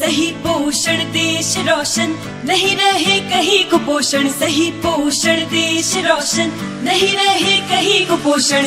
सही पोषण देश रोशन नहीं रहे कहीं कुपोषण सही पोषण देश रोशन नहीं रहे कहीं कुपोषण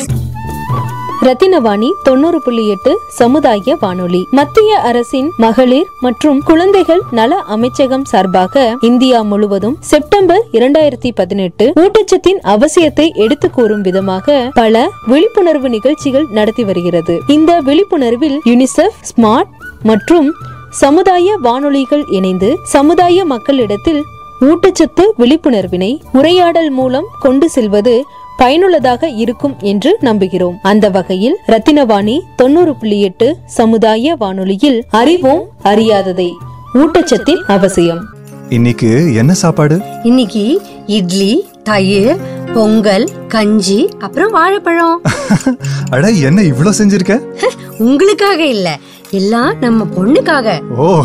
ரத்தினவாணி தொண்ணூறு புள்ளி எட்டு சமுதாய வானொலி மத்திய அரசின் மகளிர் மற்றும் குழந்தைகள் நல அமைச்சகம் சார்பாக இந்தியா முழுவதும் செப்டம்பர் இரண்டாயிரத்தி பதினெட்டு ஊட்டச்சத்தின் அவசியத்தை எடுத்து கூறும் விதமாக பல விழிப்புணர்வு நிகழ்ச்சிகள் நடத்தி வருகிறது இந்த விழிப்புணர்வில் யுனிசெஃப் ஸ்மார்ட் மற்றும் சமுதாய வானொலிகள் இணைந்து சமுதாய மக்களிடத்தில் ஊட்டச்சத்து விழிப்புணர்வினை உரையாடல் மூலம் கொண்டு செல்வது பயனுள்ளதாக இருக்கும் என்று நம்புகிறோம். அந்த வகையில் ரத்தினவாணி தொண்ணூறு புள்ளி எட்டு சமுதாய வானொலியில் அறிவோம் அறியாததை. ஊட்டச்சத்தின் அவசியம். இன்னைக்கு என்ன சாப்பாடு? இன்னைக்கு இட்லி தயிர் பொங்கல் கஞ்சி அப்புறம் வாழைப்பழம். அட என்ன இவ்ளோ செஞ்சிருக்க? உங்களுக்காக இல்ல. எல்லாம் நம்ம பொண்ணுக்காக. ஓ.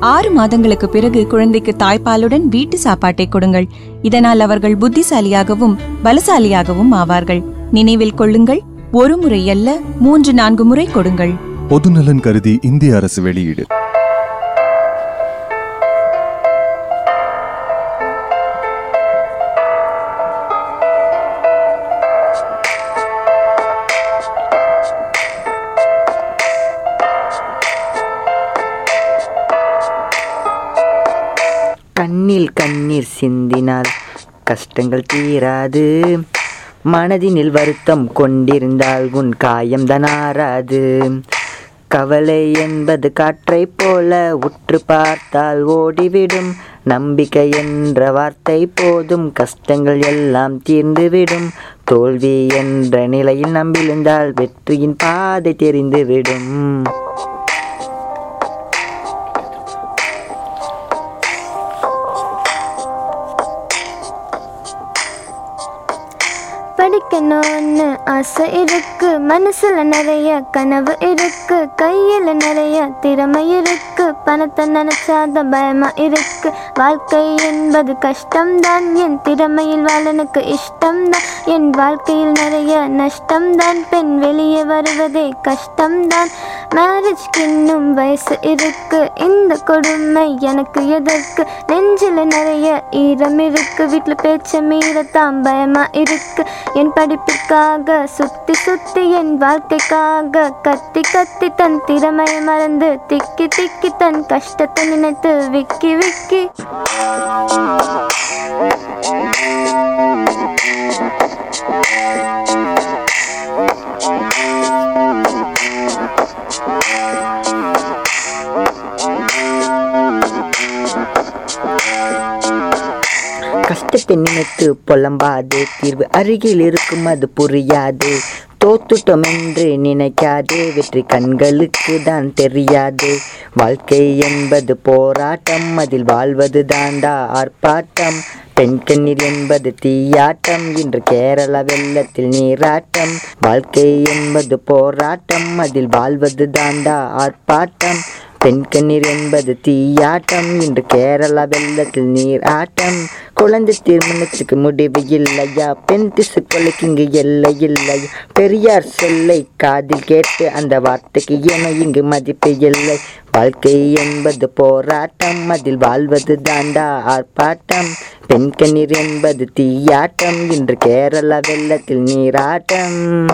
ஆறு மாதங்களுக்கு பிறகு குழந்தைக்கு தாய்ப்பாலுடன் வீட்டு சாப்பாட்டை கொடுங்கள். இதனால் அவர்கள் புத்திசாலியாகவும் பலசாலியாகவும் ஆவார்கள். நினைவில் கொள்ளுங்கள் ஒரு முறை அல்ல மூன்று நான்கு முறை கொடுங்கள். பொதுநலன் கருதி இந்திய அரசு வெளியீடு. சிந்தினால் கஷ்டங்கள் தீராது. மனதினில் வருத்தம் கொண்டிருந்தால் உன் காயம் ஆறாது கவலை என்பது காற்றைப் போல உற்று பார்த்தால் ஓடிவிடும். நம்பிக்கை என்ற வார்த்தை போதும். கஷ்டங்கள் எல்லாம் தீர்ந்துவிடும். தோல்வி என்ற நிலையில் நம்பியிருந்தால் வெற்றியின் பாதை தெரிந்துவிடும். படிக்கணும்னு ஆசை இருக்கு. மனசுல நிறைய கனவு இருக்கு. கையில நிறைய திறமை இருக்கு. பணத்தை நினைச்சாத பயமா இருக்கு. வாழ்க்கை என்பது கஷ்டம்தான். என் திறமையில் வாழனுக்கு இஷ்டம்தான். என் வாழ்க்கையில் நிறைய நஷ்டம்தான். பெண் வெளியே வருவதே கஷ்டம்தான். மேரேஜ்க்கு இன்னும் வயசு இருக்கு. இந்த கொடுமை எனக்கு எதற்கு? நெஞ்சில் நிறைய ஈரம் இருக்கு. வீட்டில் பேச்ச மீறத்தான் பயமா இருக்கு. என் படிப்பிற்காக சுத்தி சுத்தி என் வாழ்க்கைக்காக கத்தி கத்தி தன் திறமையை மறந்து திக்கி திக்கி தன் கஷ்டத்தை நினைத்து விக்கி விக்கி. கஷ்டத்தை நினைத்து புலம்பாதே. தீர்வு அருகில் இருக்கும் அது புரியாது. தோத்துட்டோம் என்று நினைக்காதே. வெற்றி கண்களுக்கு தான் தெரியாது. வாழ்க்கை என்பது போராட்டம் அதில் வாழ்வது தாண்டா ஆர்ப்பாட்டம். பெண் கண்ணீர் என்பது தீயாட்டம் இன்று கேரள வெள்ளத்தில் நீராட்டம். வாழ்க்கை என்பது போராட்டம் அதில் வாழ்வது தாண்டா ஆர்ப்பாட்டம். பெண் கண்ணீர் என்பது தீயாட்டம். இன்று கேரளா வெள்ளத்தில் நீர் ஆட்டம். குழந்தை திருமணத்துக்கு முடிவு இல்லையா? பெண் திசு கொலைக்கு இங்கு எல்லை இல்லையா பெரியார் சொல்லை காதில் கேட்டு அந்த வார்த்தைக்கு என இங்கு மதிப்பு இல்லை. வாழ்க்கை என்பது போராட்டம். அதில் வாழ்வது தாண்டா ஆர்ப்பாட்டம். பெண் கண்ணீர் என்பது தீயாட்டம். இன்று கேரளா வெள்ளத்தில் நீராட்டம்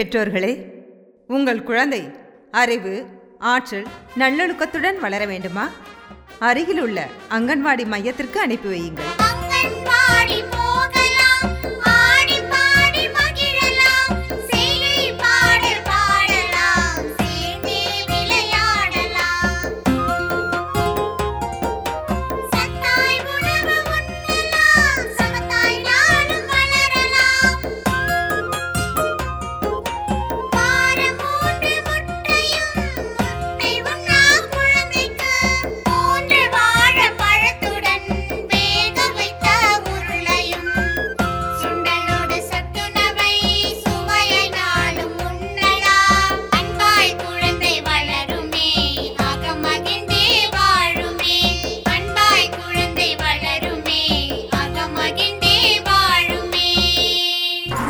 பெற்றோர்களே உங்கள் குழந்தை அறிவு ஆற்றல் நல்லொழுக்கத்துடன் வளர வேண்டுமா? அருகிலுள்ள அங்கன்வாடி மையத்திற்கு அனுப்பி வையுங்கள்.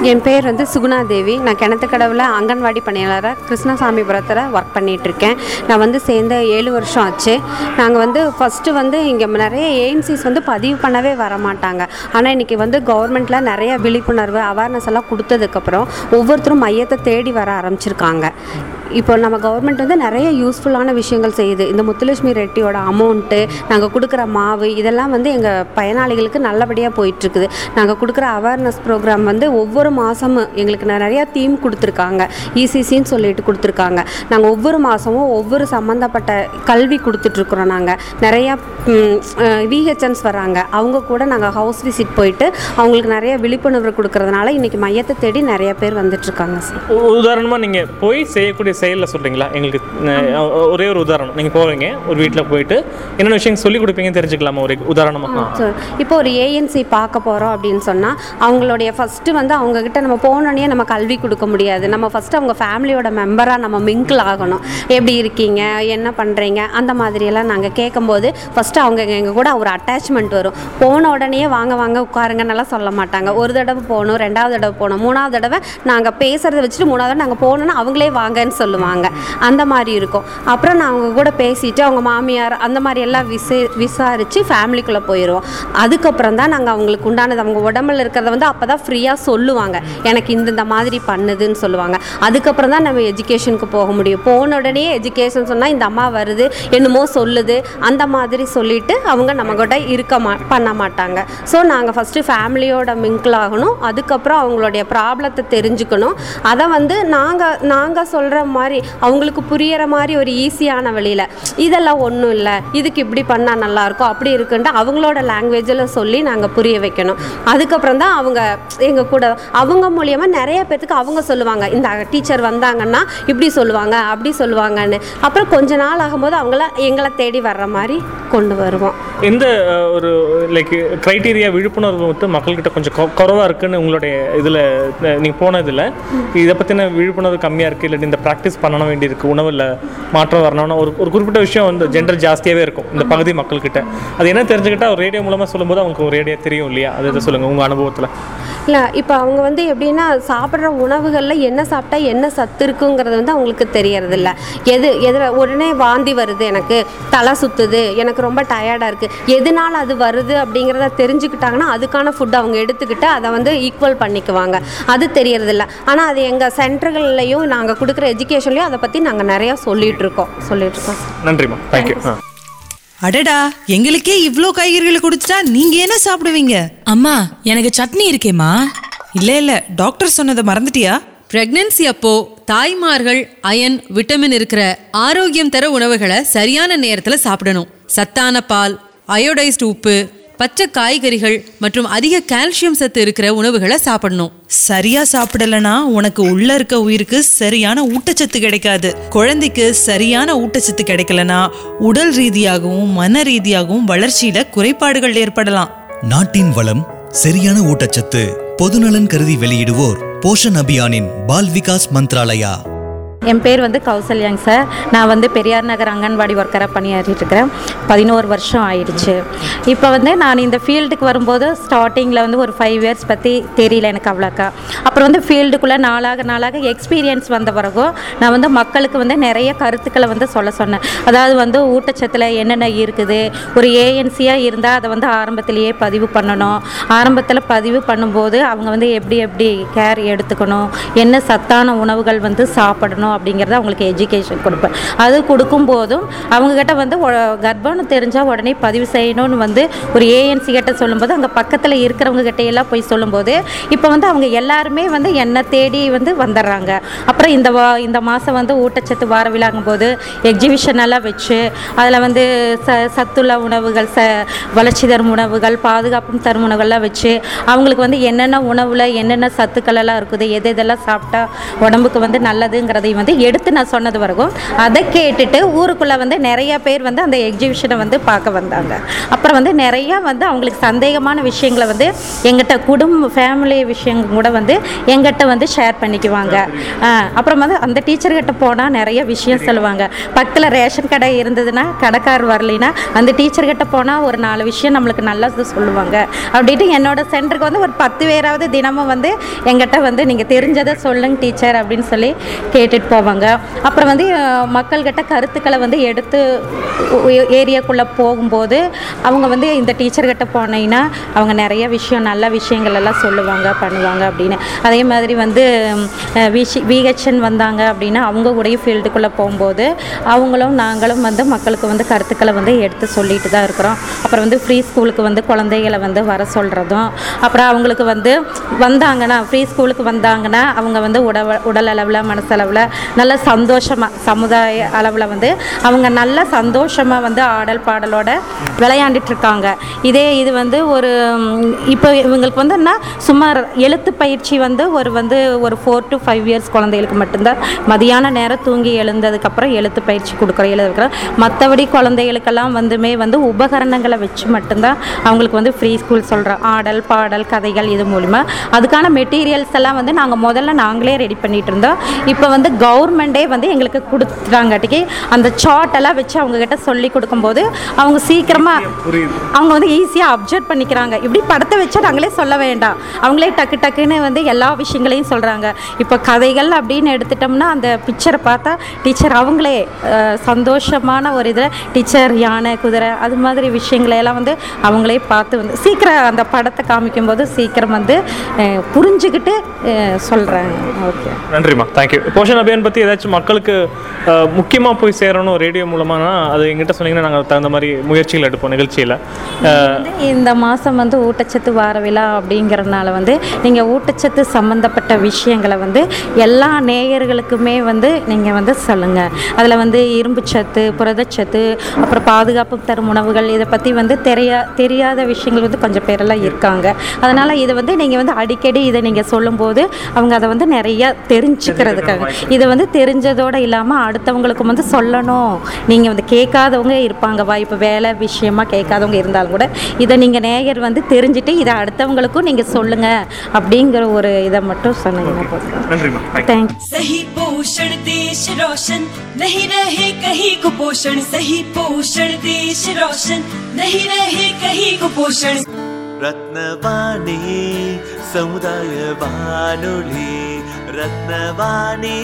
என் பேர் வந்து சுகுணா தேவி நான் கிணத்துக்கடவில் அங்கன்வாடி பணியாளராக கிருஷ்ணசாமிபுரத்தில் ஒர்க் பண்ணிகிட்ருக்கேன் நான் வந்து சேர்ந்த ஏழு வருஷம் ஆச்சு. நாங்கள் வந்து ஃபஸ்ட்டு வந்து இங்கே நிறைய ஏஎம்சிஸ் வந்து பதிவு பண்ணவே வர மாட்டாங்க ஆனால் இன்றைக்கி வந்து கவர்மெண்ட்டில் நிறைய விழிப்புணர்வு அவேர்னஸ் எல்லாம் கொடுத்ததுக்கப்புறம் ஒவ்வொருத்தரும் மையத்தை தேடி வர ஆரம்பிச்சிருக்காங்க. இப்போ நம்ம கவர்மெண்ட் வந்து நிறைய யூஸ்ஃபுல்லான விஷயங்கள் செய்யுது. இந்த முத்துலட்சுமி ரெட்டியோட அமௌண்ட்டு நாங்கள் கொடுக்குற மாவு இதெல்லாம் வந்து எங்கள் பயனாளிகளுக்கு நல்லபடியாக போயிட்டுருக்குது. நாங்கள் கொடுக்குற அவேர்னஸ் ப்ரோக்ராம் வந்து ஒவ்வொரு மாதமும் எங்களுக்கு நிறையா தீம் கொடுத்துருக்காங்க. இசிசின்னு சொல்லிட்டு கொடுத்துருக்காங்க. நாங்கள் ஒவ்வொரு மாதமும் ஒவ்வொரு சம்மந்தப்பட்ட கல்வி கொடுத்துட்ருக்குறோம் நாங்கள் நிறையா விஹெச்என்ஸ் வராங்க அவங்க கூட நாங்கள் ஹவுஸ் விசிட் போயிட்டு அவங்களுக்கு நிறைய விழிப்புணர்வு கொடுக்கறதுனால இன்றைக்கி மையத்தை தேடி நிறைய பேர் வந்துட்டுருக்காங்க சார். உதாரணமாக நீங்கள் போய் செய்யக்கூடிய செயலில் சொல்கிறீங்களா எங்களுக்கு ஒரே ஒரு உதாரணம். நீங்கள் போவீங்க ஒரு வீட்டில் போயிட்டு என்னென்ன விஷயம் சொல்லி கொடுப்பீங்கன்னு தெரிஞ்சுக்கலாமா? ஒரு உதாரணமாக இப்போ ஒரு ஏஎன்சி பார்க்க போகிறோம் அப்படின்னு சொன்னால் அவங்களுடைய ஃபஸ்ட்டு வந்து அவங்கக்கிட்ட நம்ம போனோடனே நம்ம கல்வி கொடுக்க முடியாது. நம்ம ஃபஸ்ட்டு அவங்க ஃபேமிலியோட மெம்பராக நம்ம மிங்கிள் ஆகணும். எப்படி இருக்கீங்க? என்ன பண்ணுறீங்க அந்த மாதிரியெல்லாம் நாங்கள் கேட்கும்போது ஃபஸ்ட்டு அவங்க எங்கள் கூட ஒரு அட்டாச்மெண்ட் வரும். போன உடனே வாங்க வாங்க உட்காருங்கன்னெல்லாம் சொல்ல மாட்டாங்க. ஒரு தடவை போகணும் ரெண்டாவது தடவை போகணும் மூணாவது தடவை நாங்கள் பேசுகிறத வச்சுட்டு மூணாவது தடவை நாங்கள் போனோன்னா அவங்களே வாங்கன்னு சொல்லுவாங்க. அந்த மாதிரி இருக்கும். அப்புறம் நான் அவங்க கூட பேசிட்டு அவங்க மாமியார் அந்த மாதிரி எல்லாம் விசே விசாரித்து ஃபேமிலிக்குள்ளே போயிடுவோம் அதுக்கப்புறம் தான் நாங்கள் அவங்களுக்கு உண்டானது. அவங்க உடம்புல இருக்கிறத வந்து அப்போ தான் ஃப்ரீயாக சொல்லுவாங்க. எனக்கு இந்த இந்த மாதிரி பண்ணுதுன்னு சொல்லுவாங்க. அதுக்கப்புறம் தான் நம்ம எஜுகேஷனுக்கு போக முடியும். போன உடனே எஜுகேஷன் சொன்னால் இந்த அம்மா வருது என்னமோ சொல்லுது அந்த மாதிரி சொல்லிட்டு அவங்க நம்ம கூட இருக்க மா பண்ண மாட்டாங்க. ஸோ நாங்கள் ஃபஸ்ட்டு ஃபேமிலியோட மிங்கிள் ஆகணும். அதுக்கப்புறம் அவங்களுடைய ப்ராப்ளத்தை தெரிஞ்சுக்கணும். அதை வந்து நாங்கள் நாங்கள் சொல்கிற மாதிரி அவங்களுக்கு புரியிற மாதிரி ஒரு ஈஸியான வழியில் இதெல்லாம் ஒன்றும் இல்லை. இதுக்கு இப்படி பண்ணால் நல்லாயிருக்கும் அப்படி இருக்குன்ட்டு அவங்களோட லாங்குவேஜில் சொல்லி நாங்கள் புரிய வைக்கணும். அதுக்கப்புறம் தான் அவங்க எங்கள் கூட அவங்க மூலியமாக நிறைய பேர்த்துக்கு அவங்க சொல்லுவாங்க இந்த டீச்சர் வந்தாங்கன்னா இப்படி சொல்லுவாங்க அப்படி சொல்லுவாங்கன்னு. அப்புறம் கொஞ்ச நாள் ஆகும்போது அவங்கள எங்களை தேடி வர்ற மாதிரி கொண்டு வருவோம். எந்த ஒரு லைக் க்ரைட்டீரியா விழிப்புணர்வு வந்து மக்கள்கிட்ட கொஞ்சம் குறவாக இருக்குன்னு உங்களுடைய இதில் நீங்கள் போனதில் இதை பற்றின விழிப்புணர்வு கம்மியாக இருக்குது இல்லாட்டி இந்த ப்ராக்டிஸ் பண்ண வேண்டியிருக்கு உணவில் மாற்றம் வரணும்னா ஒரு ஒரு குறிப்பிட்ட விஷயம் வந்து ஜெண்டர் ஜாஸ்தியாகவே இருக்கும் இந்த பகுதி மக்கள்கிட்ட. அது என்ன தெரிஞ்சுக்கிட்டா ஒரு ரேடியோ மூலமாக சொல்லும்போது அவங்களுக்கு ஒரு ரேடியோ தெரியும் இல்லையா? அதை இதை சொல்லுங்கள் உங்கள் அனுபவத்தில். இல்லை இப்போ அவங்க வந்து எப்படின்னா சாப்பிட்ற உணவுகளில் என்ன சாப்பிட்டா என்ன சத்து இருக்குங்கிறது வந்து அவங்களுக்கு தெரியறதில்ல. எது எதில் உடனே வாந்தி வருது எனக்கு தலை சுத்துது எனக்கு ரொம்ப டயர்டாக இருக்குது எதனால் அது வருது அப்படிங்கிறத தெரிஞ்சுக்கிட்டாங்கன்னா அதுக்கான ஃபுட் அவங்க எடுத்துக்கிட்டு அதை வந்து ஈக்குவல் பண்ணிக்குவாங்க. அது தெரியறதில்ல. ஆனால் அது எங்கள் சென்டர்கள்லையும் நாங்கள் கொடுக்குற எஜுகேஷன்லையும் அதை பற்றி நாங்கள் நிறையா சொல்லிட்டு இருக்கோம். சொல்லிட்டு இருக்கோம். நன்றிம்மா தேங்க்யூ அடடா எங்களுக்கே இவ்ளோ காய்கறிகளை கொடுத்துட்டா நீங்க என்ன சாப்பிடுவீங்க? அம்மா எனக்கு சட்னி இருக்கேம்மா. இல்ல இல்ல டாக்டர் சொன்னதை மறந்துட்டியா? பிரெக்னன்சி அப்போ தாய்மார்கள் அயன் விட்டமின் இருக்கிற ஆரோக்கியம் தர உணவுகளை சரியான நேரத்துல சாப்பிடணும். சத்தான பால் அயோடைஸ்டு உப்பு பச்சை காய்கறிகள் மற்றும் அதிக கால்சியம் சத்து இருக்கிற உணவுகளை சாப்பிடணும். சரியா சாப்பிடலனா உனக்கு உள்ள இருக்க உயிருக்கு சரியான ஊட்டச்சத்து கிடைக்காது. குழந்தைக்கு சரியான ஊட்டச்சத்து கிடைக்கலனா உடல் ரீதியாகவும் மன ரீதியாகவும் வளர்ச்சியில குறைபாடுகள் ஏற்படலாம். நாட்டின் வளம் சரியான ஊட்டச்சத்து பொதுநலன் கருதி வெளியிடுவோர் போஷன் அபியானின் பால் விகாஸ் மந்த்ராலயா. என் பேர் வந்து கௌசல்யாங்க சார். நான் வந்து பெரியார் நகர் அங்கன்வாடி ஒர்க்கராக பணியாற்றிட்டு இருக்கிறேன் பதினோரு வருஷம் ஆயிடுச்சு. இப்போ வந்து நான் இந்த ஃபீல்டுக்கு வரும்போது ஸ்டார்டிங்கில் வந்து ஒரு ஃபைவ் இயர்ஸ் பற்றி தெரியல எனக்கு அவ்வளோக்கா. அப்புறம் வந்து ஃபீல்டுக்குள்ளே நாளாக நாளாக எக்ஸ்பீரியன்ஸ் வந்த பிறகும் நான் வந்து மக்களுக்கு வந்து நிறைய கருத்துக்களை வந்து சொல்ல சொன்னேன். அதாவது வந்து ஊட்டச்சத்தில் என்னென்ன இருக்குது ஒரு ஏஎன்சியாக இருந்தால் அதை வந்து ஆரம்பத்திலேயே பதிவு பண்ணணும். ஆரம்பத்தில் பதிவு பண்ணும்போது அவங்க வந்து எப்படி எப்படி கேர் எடுத்துக்கணும் என்ன சத்தான உணவுகள் வந்து சாப்பிடணும் அப்படிங்கிறத அவங்களுக்கு எஜுகேஷன் கொடுப்பேன். அது கொடுக்கும்போதும் அவங்கக்கிட்ட வந்து கர்ப்பம் கர்ப்பம்னு தெரிஞ்சால் உடனே பதிவு செய்யணும்னு வந்து ஒரு ஏஎன்சி கிட்ட சொல்லும்போது அங்கே பக்கத்தில் இருக்கிறவங்க கிட்ட எல்லாம் போய் சொல்லும்போது இப்போ வந்து அவங்க எல்லாருமே வந்து என்னை தேடி வந்து வந்துடுறாங்க. அப்புறம் இந்த வா இந்த மாதம் வந்து ஊட்டச்சத்து வார விழாங்கும் போது எக்ஸிபிஷனெல்லாம் வச்சு அதில் வந்து ச சத்துள்ள உணவுகள் ச வளர்ச்சி தரும் உணவுகள் பாதுகாப்பும் தரும் உணவுகள்லாம் வச்சு அவங்களுக்கு வந்து என்னென்ன உணவில் என்னென்ன சத்துக்கள் எல்லாம் இருக்குது எது எதெல்லாம் சாப்பிட்டா உடம்புக்கு வந்து நல்லதுங்கிறதையும் வந்து எடுத்து நான் சொன்னது வரைக்கும் அதை கேட்டுட்டு ஊருக்குள்ளே வந்து நிறைய பேர் வந்து அந்த எக்ஸிபிஷனை வந்து பார்க்க வந்தாங்க. அப்புறம் வந்து நிறையா வந்து அவங்களுக்கு சந்தேகமான விஷயங்களை வந்து எங்கிட்ட குடும்ப ஃபேமிலி விஷயங்கள் கூட வந்து எங்கிட்ட வந்து ஷேர் பண்ணிக்குவாங்க. அப்புறம் வந்து அந்த டீச்சர்கிட்ட போனால் நிறைய விஷயம் சொல்லுவாங்க. பக்கத்தில் ரேஷன் கடை இருந்ததுன்னா கடைக்கார் வரலைன்னா அந்த டீச்சர்கிட்ட போனால் ஒரு நாலு விஷயம் நம்மளுக்கு நல்லது சொல்லுவாங்க. அப்படின்ட்டு என்னோட சென்டருக்கு வந்து ஒரு பத்து பேராவது தினமும் வந்து எங்கிட்ட வந்து நீங்கள் தெரிஞ்சதை சொல்லுங்க டீச்சர் அப்படின்னு சொல்லி கேட்டுட்டு போவாங்க. அப்புறம் வந்து மக்கள்கிட்ட கருத்துக்களை வந்து எடுத்து ஏரியாக்குள்ளே போகும்போது அவங்க வந்து இந்த டீச்சர்கிட்ட போனீங்கன்னா அவங்க நிறைய விஷயம் நல்ல விஷயங்கள் எல்லாம் சொல்லுவாங்க பண்ணுவாங்க அப்படின்னு. அதே மாதிரி வந்து விஷி விஹெச்என் வந்தாங்க அப்படின்னா அவங்க கூடயும் ஃபீல்டுக்குள்ளே போகும்போது அவங்களும் நாங்களும் வந்து மக்களுக்கு வந்து கருத்துக்களை வந்து எடுத்து சொல்லிட்டு தான் இருக்கிறோம். அப்புறம் வந்து ஃப்ரீ ஸ்கூலுக்கு வந்து குழந்தைகளை வந்து வர சொல்கிறதும் அப்புறம் அவங்களுக்கு வந்து வந்தாங்கன்னா ஃப்ரீ ஸ்கூலுக்கு வந்தாங்கன்னா அவங்க வந்து உடல் உடல் அளவில் மனசளவில் நல்ல சந்தோஷமாக சமுதாய அளவில் வந்து அவங்க நல்ல சந்தோஷமாக வந்து ஆடல் பாடலோட விளையாண்டுட்டு இருக்காங்க இதே இது வந்து ஒரு இப்போ இவங்களுக்கு வந்து என்ன சுமார் எழுத்து பயிற்சி வந்து ஒரு வந்து ஒரு ஃபோர் டு ஃபைவ் இயர்ஸ் குழந்தைகளுக்கு மட்டும்தான். மதியான நேரம் தூங்கி எழுந்ததுக்கப்புறம் எழுத்து பயிற்சி கொடுக்குற எழுதுக்கிற மற்றபடி குழந்தைகளுக்கெல்லாம் வந்துமே வந்து உபகரணங்களை வச்சு மட்டும்தான் அவங்களுக்கு வந்து ஃப்ரீ ஸ்கூல் சொல்கிறோம் ஆடல் பாடல் கதைகள் இது மூலிமா அதுக்கான மெட்டீரியல்ஸ் எல்லாம் வந்து நாங்கள் முதல்ல நாங்களே ரெடி பண்ணிகிட்டு இருந்தோம். இப்போ வந்து கவர்மெண்ட்டே வந்து எங்களுக்கு கொடுத்துட்டாங்காட்டிக்கு. அந்த சார்ட் எல்லாம் வச்சு அவங்க கிட்ட சொல்லி கொடுக்கும்போது அவங்க சீக்கிரமாக அவங்க வந்து ஈஸியாக அப்சர்வ் பண்ணிக்கிறாங்க. இப்படி படத்தை வச்சா நாங்களே சொல்ல வேண்டாம். அவங்களே டக்கு டக்குன்னு வந்து எல்லா விஷயங்களையும் சொல்கிறாங்க இப்போ கதைகள் அப்படின்னு எடுத்துட்டோம்னா அந்த பிக்சரை பார்த்தா டீச்சர் அவங்களே சந்தோஷமான ஒரு இதில் டீச்சர் யானை குதிரை அது மாதிரி விஷயங்களை எல்லாம் வந்து அவங்களே பார்த்து வந்து சீக்கிரம் அந்த படத்தை காமிக்கும்போது சீக்கிரம் வந்து புரிஞ்சுக்கிட்டு சொல்கிறாங்க ஓகே. நன்றிம்மா. தேங்க்யூ போஷன் அபியான் பற்றி ஏதாச்சும் மக்களுக்கு முக்கியமாக போய் சேரணும் ரேடியோ மூலமானா அது எங்கிட்ட சொன்னீங்கன்னா நாங்கள் தகுந்த மாதிரி முயற்சிகள் எடுப்போம் நிகழ்ச்சியில். இந்த மாதம் வந்து ஊட்டச்சத்து வார விழா அப்படிங்கிறதுனால வந்து நீங்கள் ஊட்டச்சத்து சம்மந்தப்பட்ட விஷயங்களை வந்து எல்லா நேயர்களுக்குமே வந்து நீங்கள் வந்து சொல்லுங்கள் அதில் வந்து இரும்புச்சத்து புரதச்சத்து அப்புறம் பாதுகாப்பு தரும் உணவுகள் இதை பற்றி வந்து தெரியா தெரியாத விஷயங்கள் வந்து கொஞ்சம் பேரெல்லாம் இருக்காங்க. அதனால் இதை வந்து நீங்கள் வந்து அடிக்கடி இதை நீங்கள் சொல்லும்போது அவங்க அதை வந்து நிறையா தெரிஞ்சுக்கிறதுக்காக. இதை வந்து தெரிஞ்சதோடு இல்லாமல் அடுத்தவங்களுக்கும் வந்து சொல்லணும் நீங்கள் வந்து கேட்காதவங்க இருப்பாங்க வா இப்போ வேலை விஷயமா கேட்காதவங்க இருந்தாலும் கூட இதை நீங்கள் நேயர் வந்து தெரிஞ்சுட்டு இதை அடுத்தவங்களுக்கும் நீங்கள் சொல்லுங்கள் அப்படிங்கிற ஒரு இதை மட்டும் சொன்னீங்கன்னா போதும் நன்றிம்மா தேங்க்ஸ் सही पोषण देश रोशन नहीं रहे कहीं कुपोषण सही पोषण देश रोशन नहीं रहे कहीं कुपोषण ரத்னவாணி சமுதாய வானொலி ரத்னவாணி.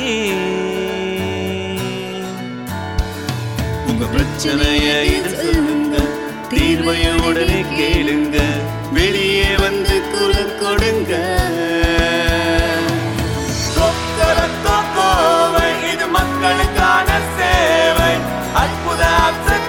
உங்க பிரச்சனையை சொல்லுங்க தீர்வைய உடனே கேளுங்க. வெளியே வந்து குரல் கொடுங்க. இது மக்களுக்கான சேவை. அற்புத அம்சம்